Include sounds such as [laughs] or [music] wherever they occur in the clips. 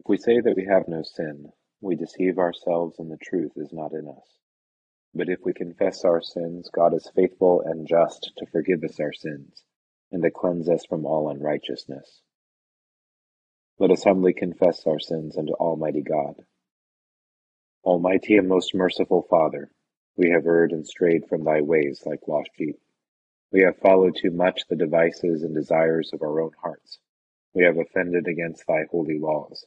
If we say that we have no sin, we deceive ourselves and the truth is not in us. But if we confess our sins, God is faithful and just to forgive us our sins and to cleanse us from all unrighteousness. Let us humbly confess our sins unto Almighty God. Almighty and most merciful Father, we have erred and strayed from thy ways like lost sheep. We have followed too much the devices and desires of our own hearts. We have offended against thy holy laws.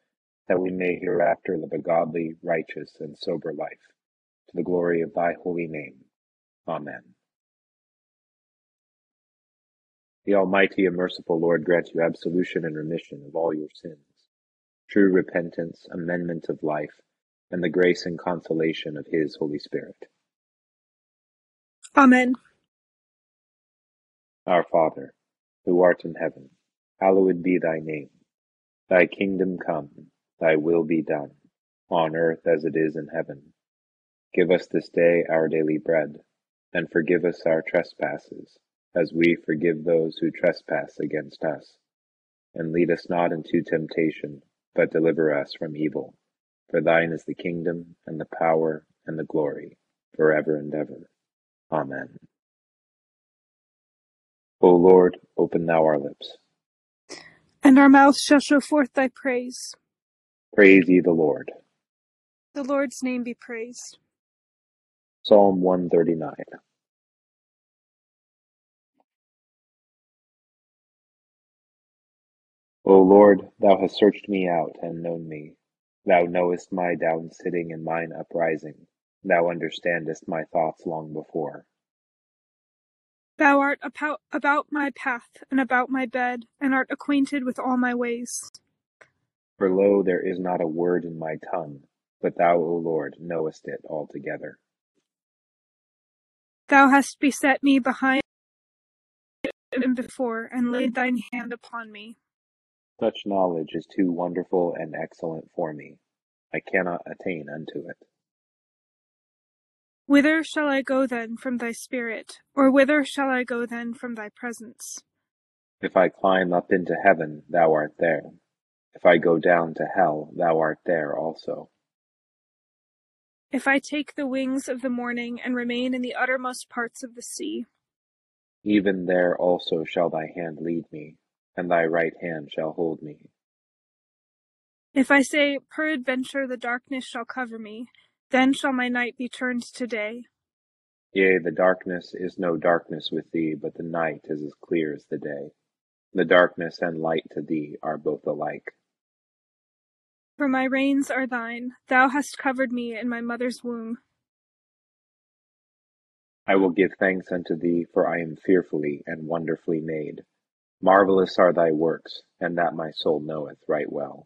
that we may hereafter live a godly, righteous, and sober life, to the glory of thy holy name. Amen. The Almighty and merciful Lord grant you absolution and remission of all your sins, true repentance, amendment of life, and the grace and consolation of his Holy Spirit. Amen. Our Father, who art in heaven, hallowed be thy name. Thy kingdom come, thy will be done, on earth as it is in heaven. Give us this day our daily bread, and forgive us our trespasses as we forgive those who trespass against us. And lead us not into temptation, but deliver us from evil. For thine is the kingdom, and the power, and the glory, for ever and ever. Amen. O Lord, open thou our lips. And our mouths shall show forth thy praise. Praise ye the Lord. The Lord's name be praised. Psalm 139. O Lord, thou hast searched me out, and known me. Thou knowest my down sitting and mine uprising. Thou understandest my thoughts long before. Thou art about, about my path and about my bed, and art acquainted with all my ways. For lo, there is not a word in my tongue, but thou, O Lord, knowest it altogether. Thou hast beset me behind and before, and laid thine hand upon me. Such knowledge is too wonderful and excellent for me. I cannot attain unto it. Whither shall I go then from thy spirit, or whither shall I go then from thy presence? If I climb up into heaven, thou art there. If I go down to hell, thou art there also. If I take the wings of the morning and remain in the uttermost parts of the sea, even there also shall thy hand lead me, and thy right hand shall hold me. If I say, Peradventure the darkness shall cover me, then shall my night be turned to day. Yea, the darkness is no darkness with thee, but the night is as clear as the day. The darkness and light to thee are both alike. For my reins are thine, thou hast covered me in my mother's womb. I will give thanks unto thee, for I am fearfully and wonderfully made. Marvelous are thy works, and that my soul knoweth right well.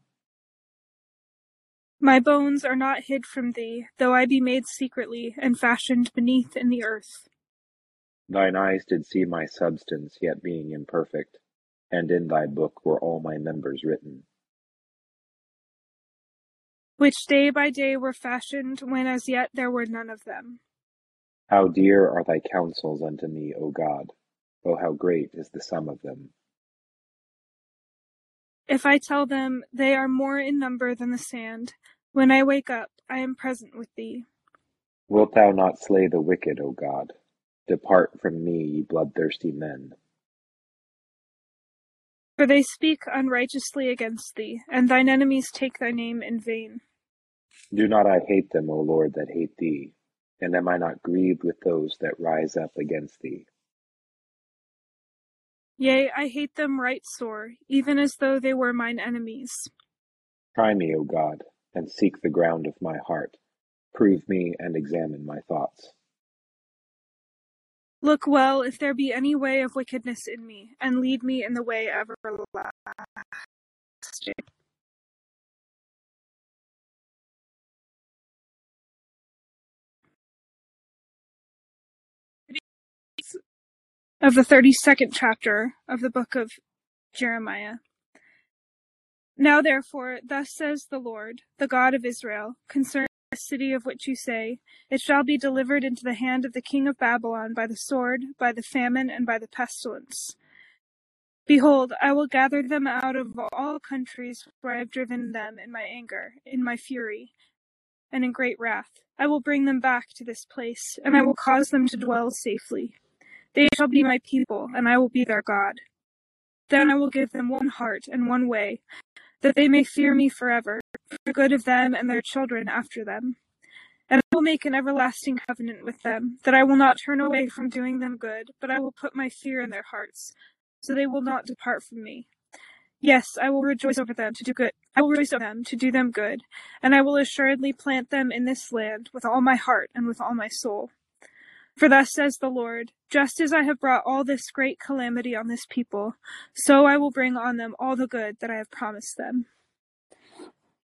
My bones are not hid from thee, though I be made secretly, and fashioned beneath in the earth. Thine eyes did see my substance, yet being imperfect, and in thy book were all my members written. Which day by day were fashioned, when as yet there were none of them. How dear are thy counsels unto me, O God! O how great is the sum of them! If I tell them, they are more in number than the sand. When I wake up, I am present with thee. Wilt thou not slay the wicked, O God? Depart from me, ye bloodthirsty men. For they speak unrighteously against thee, and thine enemies take thy name in vain. Do not I hate them, O Lord, that hate thee? And am I not grieved with those that rise up against thee? Yea, I hate them right sore, even as though they were mine enemies. Try me, O God, and seek the ground of my heart. Prove me and examine my thoughts. Look well if there be any way of wickedness in me, and lead me in the way everlasting. Of the 32nd chapter of the book of Jeremiah. Now therefore, thus says the Lord, the God of Israel, concerning the city of which you say, It shall be delivered into the hand of the king of Babylon by the sword, by the famine, and by the pestilence. Behold, I will gather them out of all countries where I have driven them in my anger, in my fury, and in great wrath. I will bring them back to this place, and I will cause them to dwell safely. They shall be my people, and I will be their God. Then I will give them one heart and one way, that they may fear me forever, for the good of them and their children after them. And I will make an everlasting covenant with them, that I will not turn away from doing them good, but I will put my fear in their hearts, so they will not depart from me. Yes, I will rejoice over them to do good. I will rejoice over them to do them good, and I will assuredly plant them in this land with all my heart and with all my soul. For thus says the Lord, just as I have brought all this great calamity on this people, so I will bring on them all the good that I have promised them.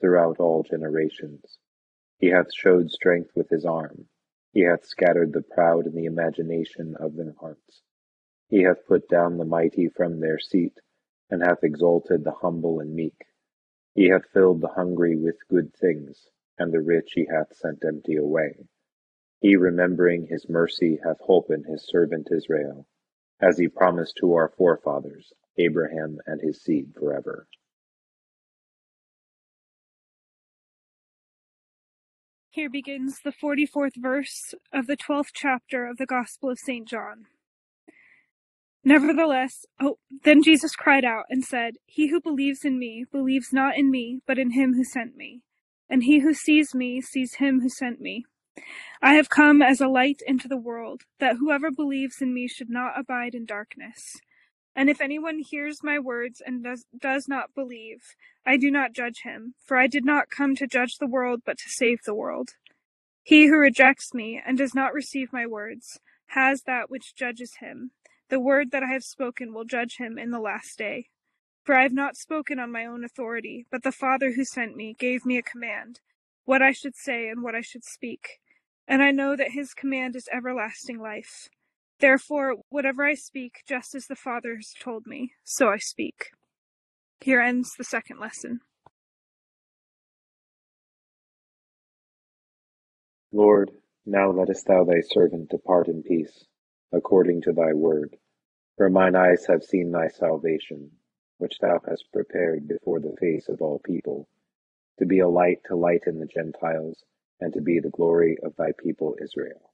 throughout all generations. He hath showed strength with his arm. He hath scattered the proud in the imagination of their hearts. He hath put down the mighty from their seat, and hath exalted the humble and meek. He hath filled the hungry with good things, and the rich he hath sent empty away. He, remembering his mercy, hath holpen his servant Israel, as he promised to our forefathers, Abraham and his seed forever. Here begins the 44th verse of the 12th chapter of the Gospel of St. John. Nevertheless, oh, then Jesus cried out and said, He who believes in me believes not in me, but in him who sent me. And he who sees me sees him who sent me. I have come as a light into the world, that whoever believes in me should not abide in darkness. And if anyone hears my words and does, does not believe, I do not judge him, for I did not come to judge the world, but to save the world. He who rejects me and does not receive my words has that which judges him. The word that I have spoken will judge him in the last day. For I have not spoken on my own authority, but the Father who sent me gave me a command, what I should say and what I should speak. And I know that his command is everlasting life. Therefore, whatever I speak, just as the Father has told me, so I speak. Here ends the second lesson. Lord, now lettest thou thy servant depart in peace, according to thy word. For mine eyes have seen thy salvation, which thou hast prepared before the face of all people, to be a light to lighten the Gentiles, and to be the glory of thy people Israel.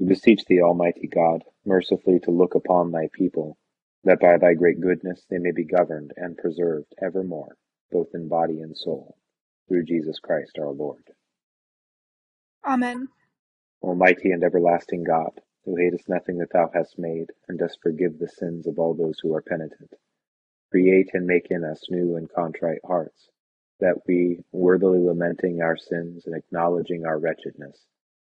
We beseech thee, Almighty God, mercifully to look upon thy people, that by thy great goodness they may be governed and preserved evermore, both in body and soul, through Jesus Christ our Lord. Amen. Almighty and everlasting God, who hatest nothing that thou hast made, and dost forgive the sins of all those who are penitent, create and make in us new and contrite hearts, that we, worthily lamenting our sins and acknowledging our wretchedness,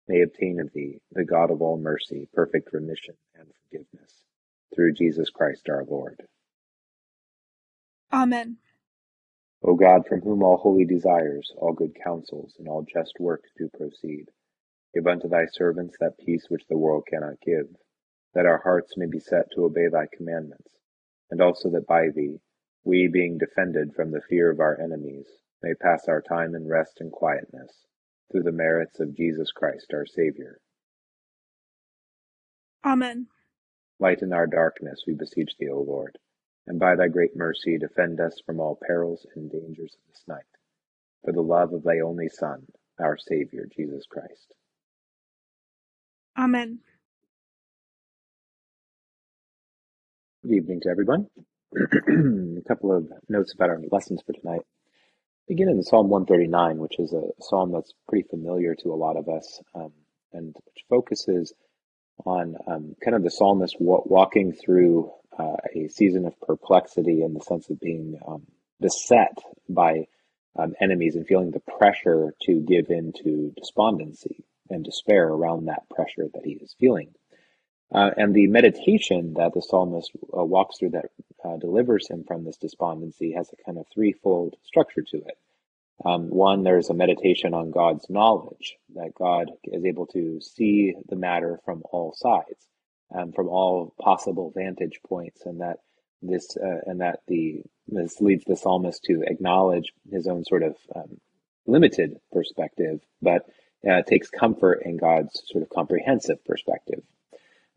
may obtain of thee, the God of all mercy, perfect remission and forgiveness, through Jesus Christ our Lord. Amen. O God, from whom all holy desires, all good counsels, and all just works do proceed, give unto thy servants that peace which the world cannot give, that our hearts may be set to obey thy commandments, and also that by thee, we, being defended from the fear of our enemies, may pass our time in rest and quietness through the merits of Jesus Christ our Savior. Amen. Lighten our darkness, we beseech thee, O Lord, and by thy great mercy defend us from all perils and dangers of this night, for the love of thy only Son, our Savior, Jesus Christ. Amen. Good evening to everyone. [clears throat] a couple of notes about our lessons for tonight begin in Psalm 139, which is a psalm that's pretty familiar to a lot of us, um, and which focuses on um, kind of the psalmist walking through uh, a season of perplexity in the sense of being um, beset by um, enemies and feeling the pressure to give in to despondency and despair around that pressure that he is feeling. Uh, and the meditation that the psalmist uh, walks through that uh, delivers him from this despondency has a kind of threefold structure to it. Um, one, there's a meditation on God's knowledge, that God is able to see the matter from all sides, um, from all possible vantage points, and that this uh, and that the this leads the psalmist to acknowledge his own sort of um, limited perspective, but uh, takes comfort in God's sort of comprehensive perspective.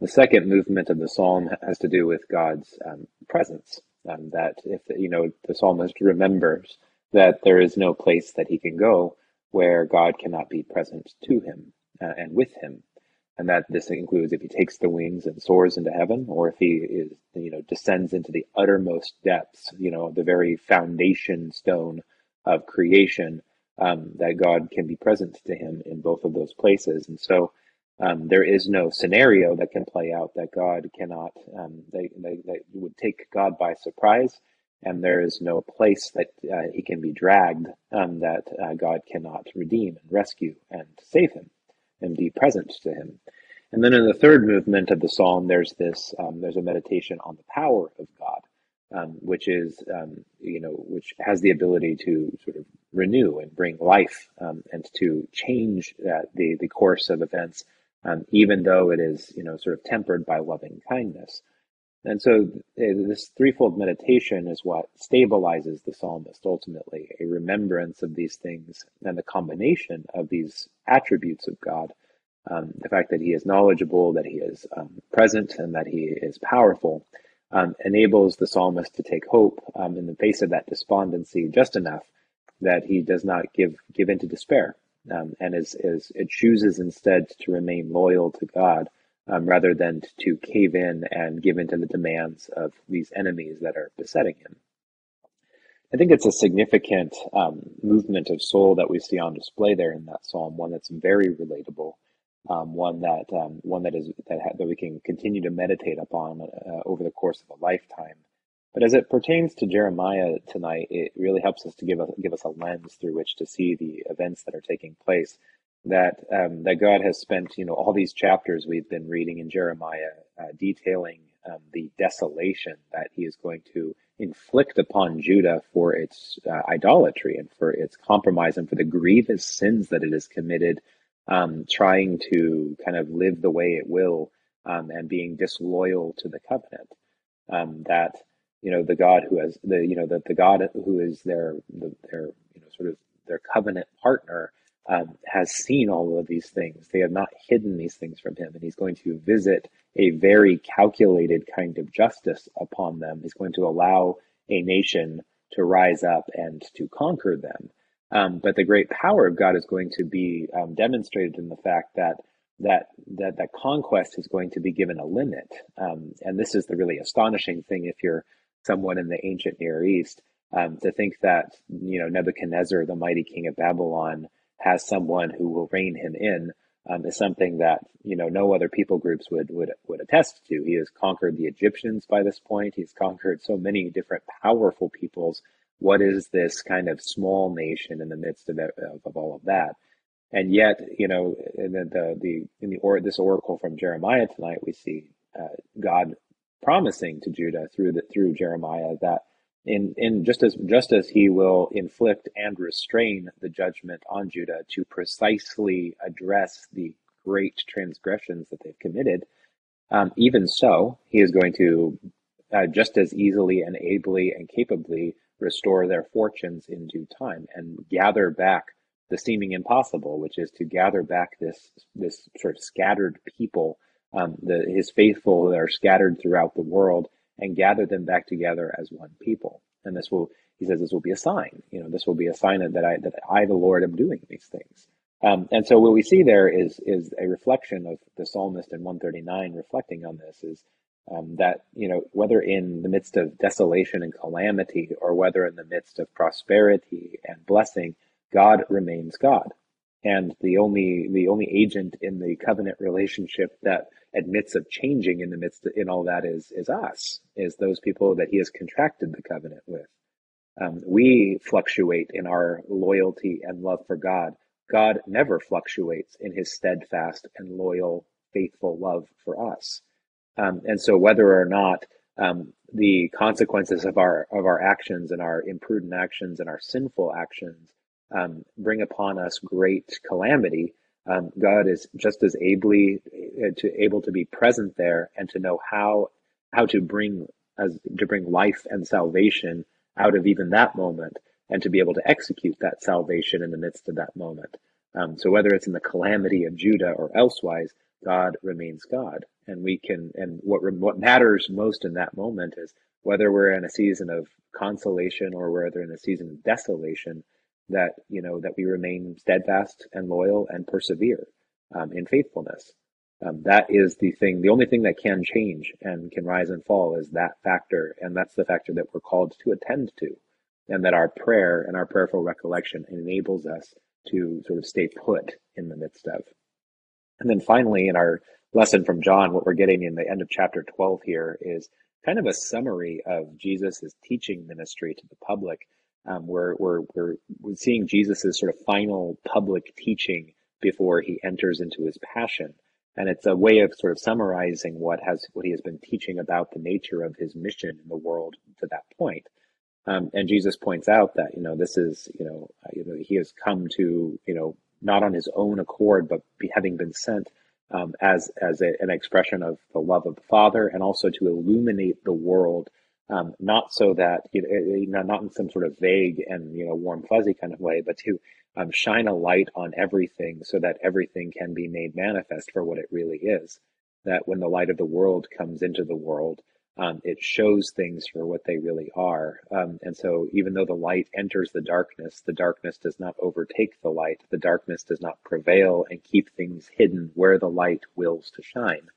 The second movement of the psalm has to do with God's um, presence. Um, that if you know the psalmist remembers that there is no place that he can go where God cannot be present to him uh, and with him, and that this includes if he takes the wings and soars into heaven, or if he is you know descends into the uttermost depths, you know the very foundation stone of creation, um, that God can be present to him in both of those places, and so um, there is no scenario that can play out that God cannot, um, they, they, they, would take God by surprise, and there is no place that uh, he can be dragged um, that uh, God cannot redeem and rescue and save him and be present to him. And then in the third movement of the psalm, there's this, um, there's a meditation on the power of God. Um, which is, um, you know, which has the ability to sort of renew and bring life and to change uh, the the course of events um, even though it is, you know, sort of tempered by loving kindness. And so eh, this threefold meditation is what stabilizes the psalmist ultimately, a remembrance of these things and the combination of these attributes of God. Um, the fact that he is knowledgeable, that he is um, present, and that he is powerful um, enables the psalmist to take hope um, in the face of that despondency just enough that he does not give give in to despair, um, and is, is it chooses instead to remain loyal to God um, rather than to cave in and give in to the demands of these enemies that are besetting him. I think it's a significant um, movement of soul that we see on display there in that psalm. One that's very relatable, um, one that um, one that is that ha- that we can continue to meditate upon uh, over the course of a lifetime. But as it pertains to Jeremiah tonight, it really helps us to give, a, give us a lens through which to see the events that are taking place. That um, that God has spent, you know, all these chapters we've been reading in Jeremiah, uh, detailing um, the desolation that He is going to inflict upon Judah for its uh, idolatry and for its compromise and for the grievous sins that it has committed, um, trying to kind of live the way it will um, and being disloyal to the covenant. Um, that you know the God who has the you know the, the God who is their the, their you know sort of their covenant partner um, has seen all of these things. They have not hidden these things from him, and he's going to visit a very calculated kind of justice upon them. He's going to allow a nation to rise up and to conquer them. Um, but the great power of God is going to be um, demonstrated in the fact that that that that conquest is going to be given a limit. Um, and this is the really astonishing thing if you're someone in the ancient Near East um, to think that you know Nebuchadnezzar, the mighty king of Babylon, has someone who will rein him in um, is something that you know no other people groups would would would attest to. He has conquered the Egyptians by this point. He's conquered so many different powerful peoples. What is this kind of small nation in the midst of, of, of all of that? And yet, you know, in the, the, the in the or this oracle from Jeremiah tonight, we see uh, God promising to Judah through the through Jeremiah that in in just as just as he will inflict and restrain the judgment on Judah to precisely address the great transgressions that they've committed, um, even so, he is going to uh, just as easily and ably and capably restore their fortunes in due time and gather back the seeming impossible, which is to gather back this this sort of scattered people, um, the, his faithful that are scattered throughout the world and gather them back together as one people. And this will, he says, this will be a sign. You know, this will be a sign that I that I, the Lord, am doing these things. Um, and so what we see there is is a reflection of the psalmist in 139 reflecting on this is um, that you know whether in the midst of desolation and calamity or whether in the midst of prosperity and blessing, God remains God, and the only the only agent in the covenant relationship that admits of changing in the midst of, in all that is is us, is those people that He has contracted the covenant with. Um, we fluctuate in our loyalty and love for God. God never fluctuates in His steadfast and loyal, faithful love for us. Um, and so, whether or not um, the consequences of our of our actions and our imprudent actions and our sinful actions um, bring upon us great calamity, um, God is just as ably to able to be present there and to know how how to bring as to bring life and salvation out of even that moment and to be able to execute that salvation in the midst of that moment. Um, so whether it's in the calamity of Judah or elsewise, God remains God, and we can. And what what matters most in that moment is whether we're in a season of consolation or whether in a season of desolation that you know that we remain steadfast and loyal and persevere um, in faithfulness. Um, that is the thing. The only thing that can change and can rise and fall is that factor, and that's the factor that we're called to attend to, and that our prayer and our prayerful recollection enables us to sort of stay put in the midst of. And then finally, in our lesson from John, what we're getting in the end of chapter 12 here is kind of a summary of Jesus' teaching ministry to the public um, we're, we're, we're, we're seeing Jesus' sort of final public teaching before he enters into his passion. And it's a way of sort of summarizing what has what he has been teaching about the nature of his mission in the world to that point. Um, and Jesus points out that you know this is you know, you know he has come to you know not on his own accord, but be, having been sent um, as as a, an expression of the love of the Father, and also to illuminate the world um, not so that you know, not in some sort of vague and you know warm fuzzy kind of way, but to um, shine a light on everything so that everything can be made manifest for what it really is. That when the light of the world comes into the world, um, it shows things for what they really are. Um, and so, even though the light enters the darkness, the darkness does not overtake the light. The darkness does not prevail and keep things hidden where the light wills to shine.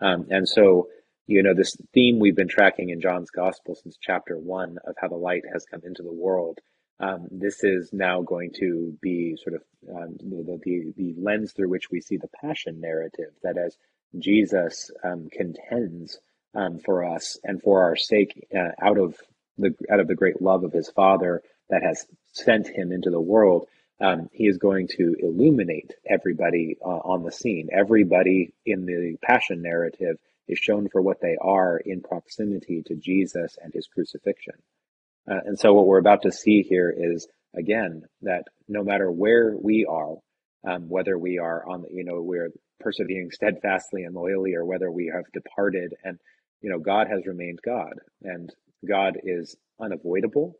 Um, and so, you know, this theme we've been tracking in John's gospel since chapter one of how the light has come into the world. Um, this is now going to be sort of um, the, the, the lens through which we see the passion narrative that as Jesus um, contends um, for us and for our sake uh, out of the out of the great love of his Father that has sent him into the world, um, he is going to illuminate everybody uh, on the scene. Everybody in the passion narrative is shown for what they are in proximity to Jesus and his crucifixion. Uh, and so what we're about to see here is again that no matter where we are, um, whether we are on the, you know, we're persevering [laughs] steadfastly and loyally, or whether we have departed, and you know, God has remained God, and God is unavoidable.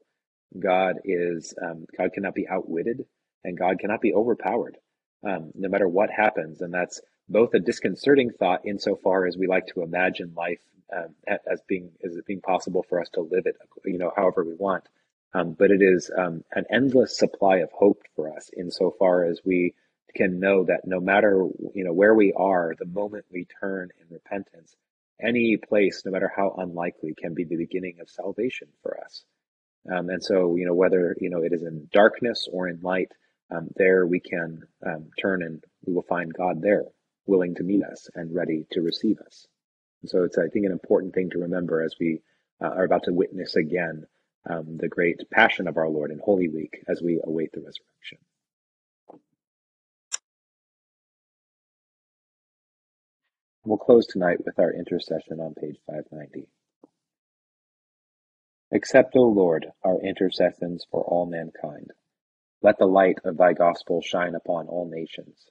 God is um, God cannot be outwitted, and God cannot be overpowered, um, no matter what happens. And that's both a disconcerting thought insofar as we like to imagine life um, as being as being possible for us to live it, you know, however we want. Um, but it is um, an endless supply of hope for us insofar as we can know that no matter you know where we are, the moment we turn in repentance, any place, no matter how unlikely, can be the beginning of salvation for us. Um, and so, you know, whether you know it is in darkness or in light, um, there we can um, turn and we will find God there, willing to meet us and ready to receive us. And so, it's I think an important thing to remember as we uh, are about to witness again um, the great passion of our Lord in Holy Week as we await the resurrection. We'll close tonight with our intercession on page 590. Accept, O Lord, our intercessions for all mankind. Let the light of thy gospel shine upon all nations.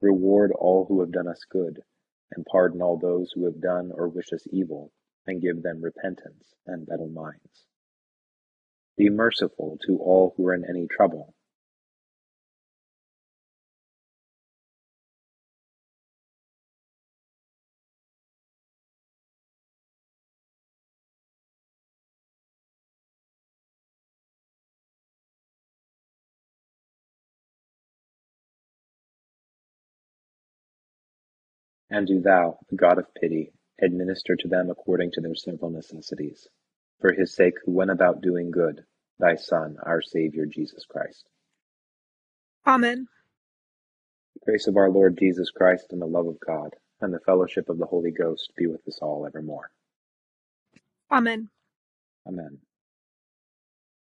Reward all who have done us good, and pardon all those who have done or wish us evil, and give them repentance and better minds. Be merciful to all who are in any trouble And do thou, the God of pity, administer to them according to their several necessities, for his sake who went about doing good, thy Son, our Saviour Jesus Christ. Amen. The grace of our Lord Jesus Christ and the love of God and the fellowship of the Holy Ghost be with us all evermore. Amen. Amen. Thank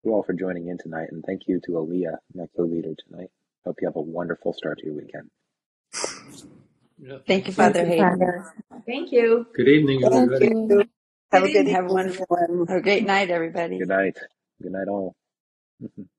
you all for joining in tonight, and thank you to Aaliyah, my co-leader tonight. Hope you have a wonderful start to your weekend. Yeah, Thank you, thanks. Father Thank you, Hayden. Father. Thank you. Good evening, Thank everybody. you. Have a Good good evening. Have a wonderful, one. have a great night, everybody. Good night. Good night, all. [laughs]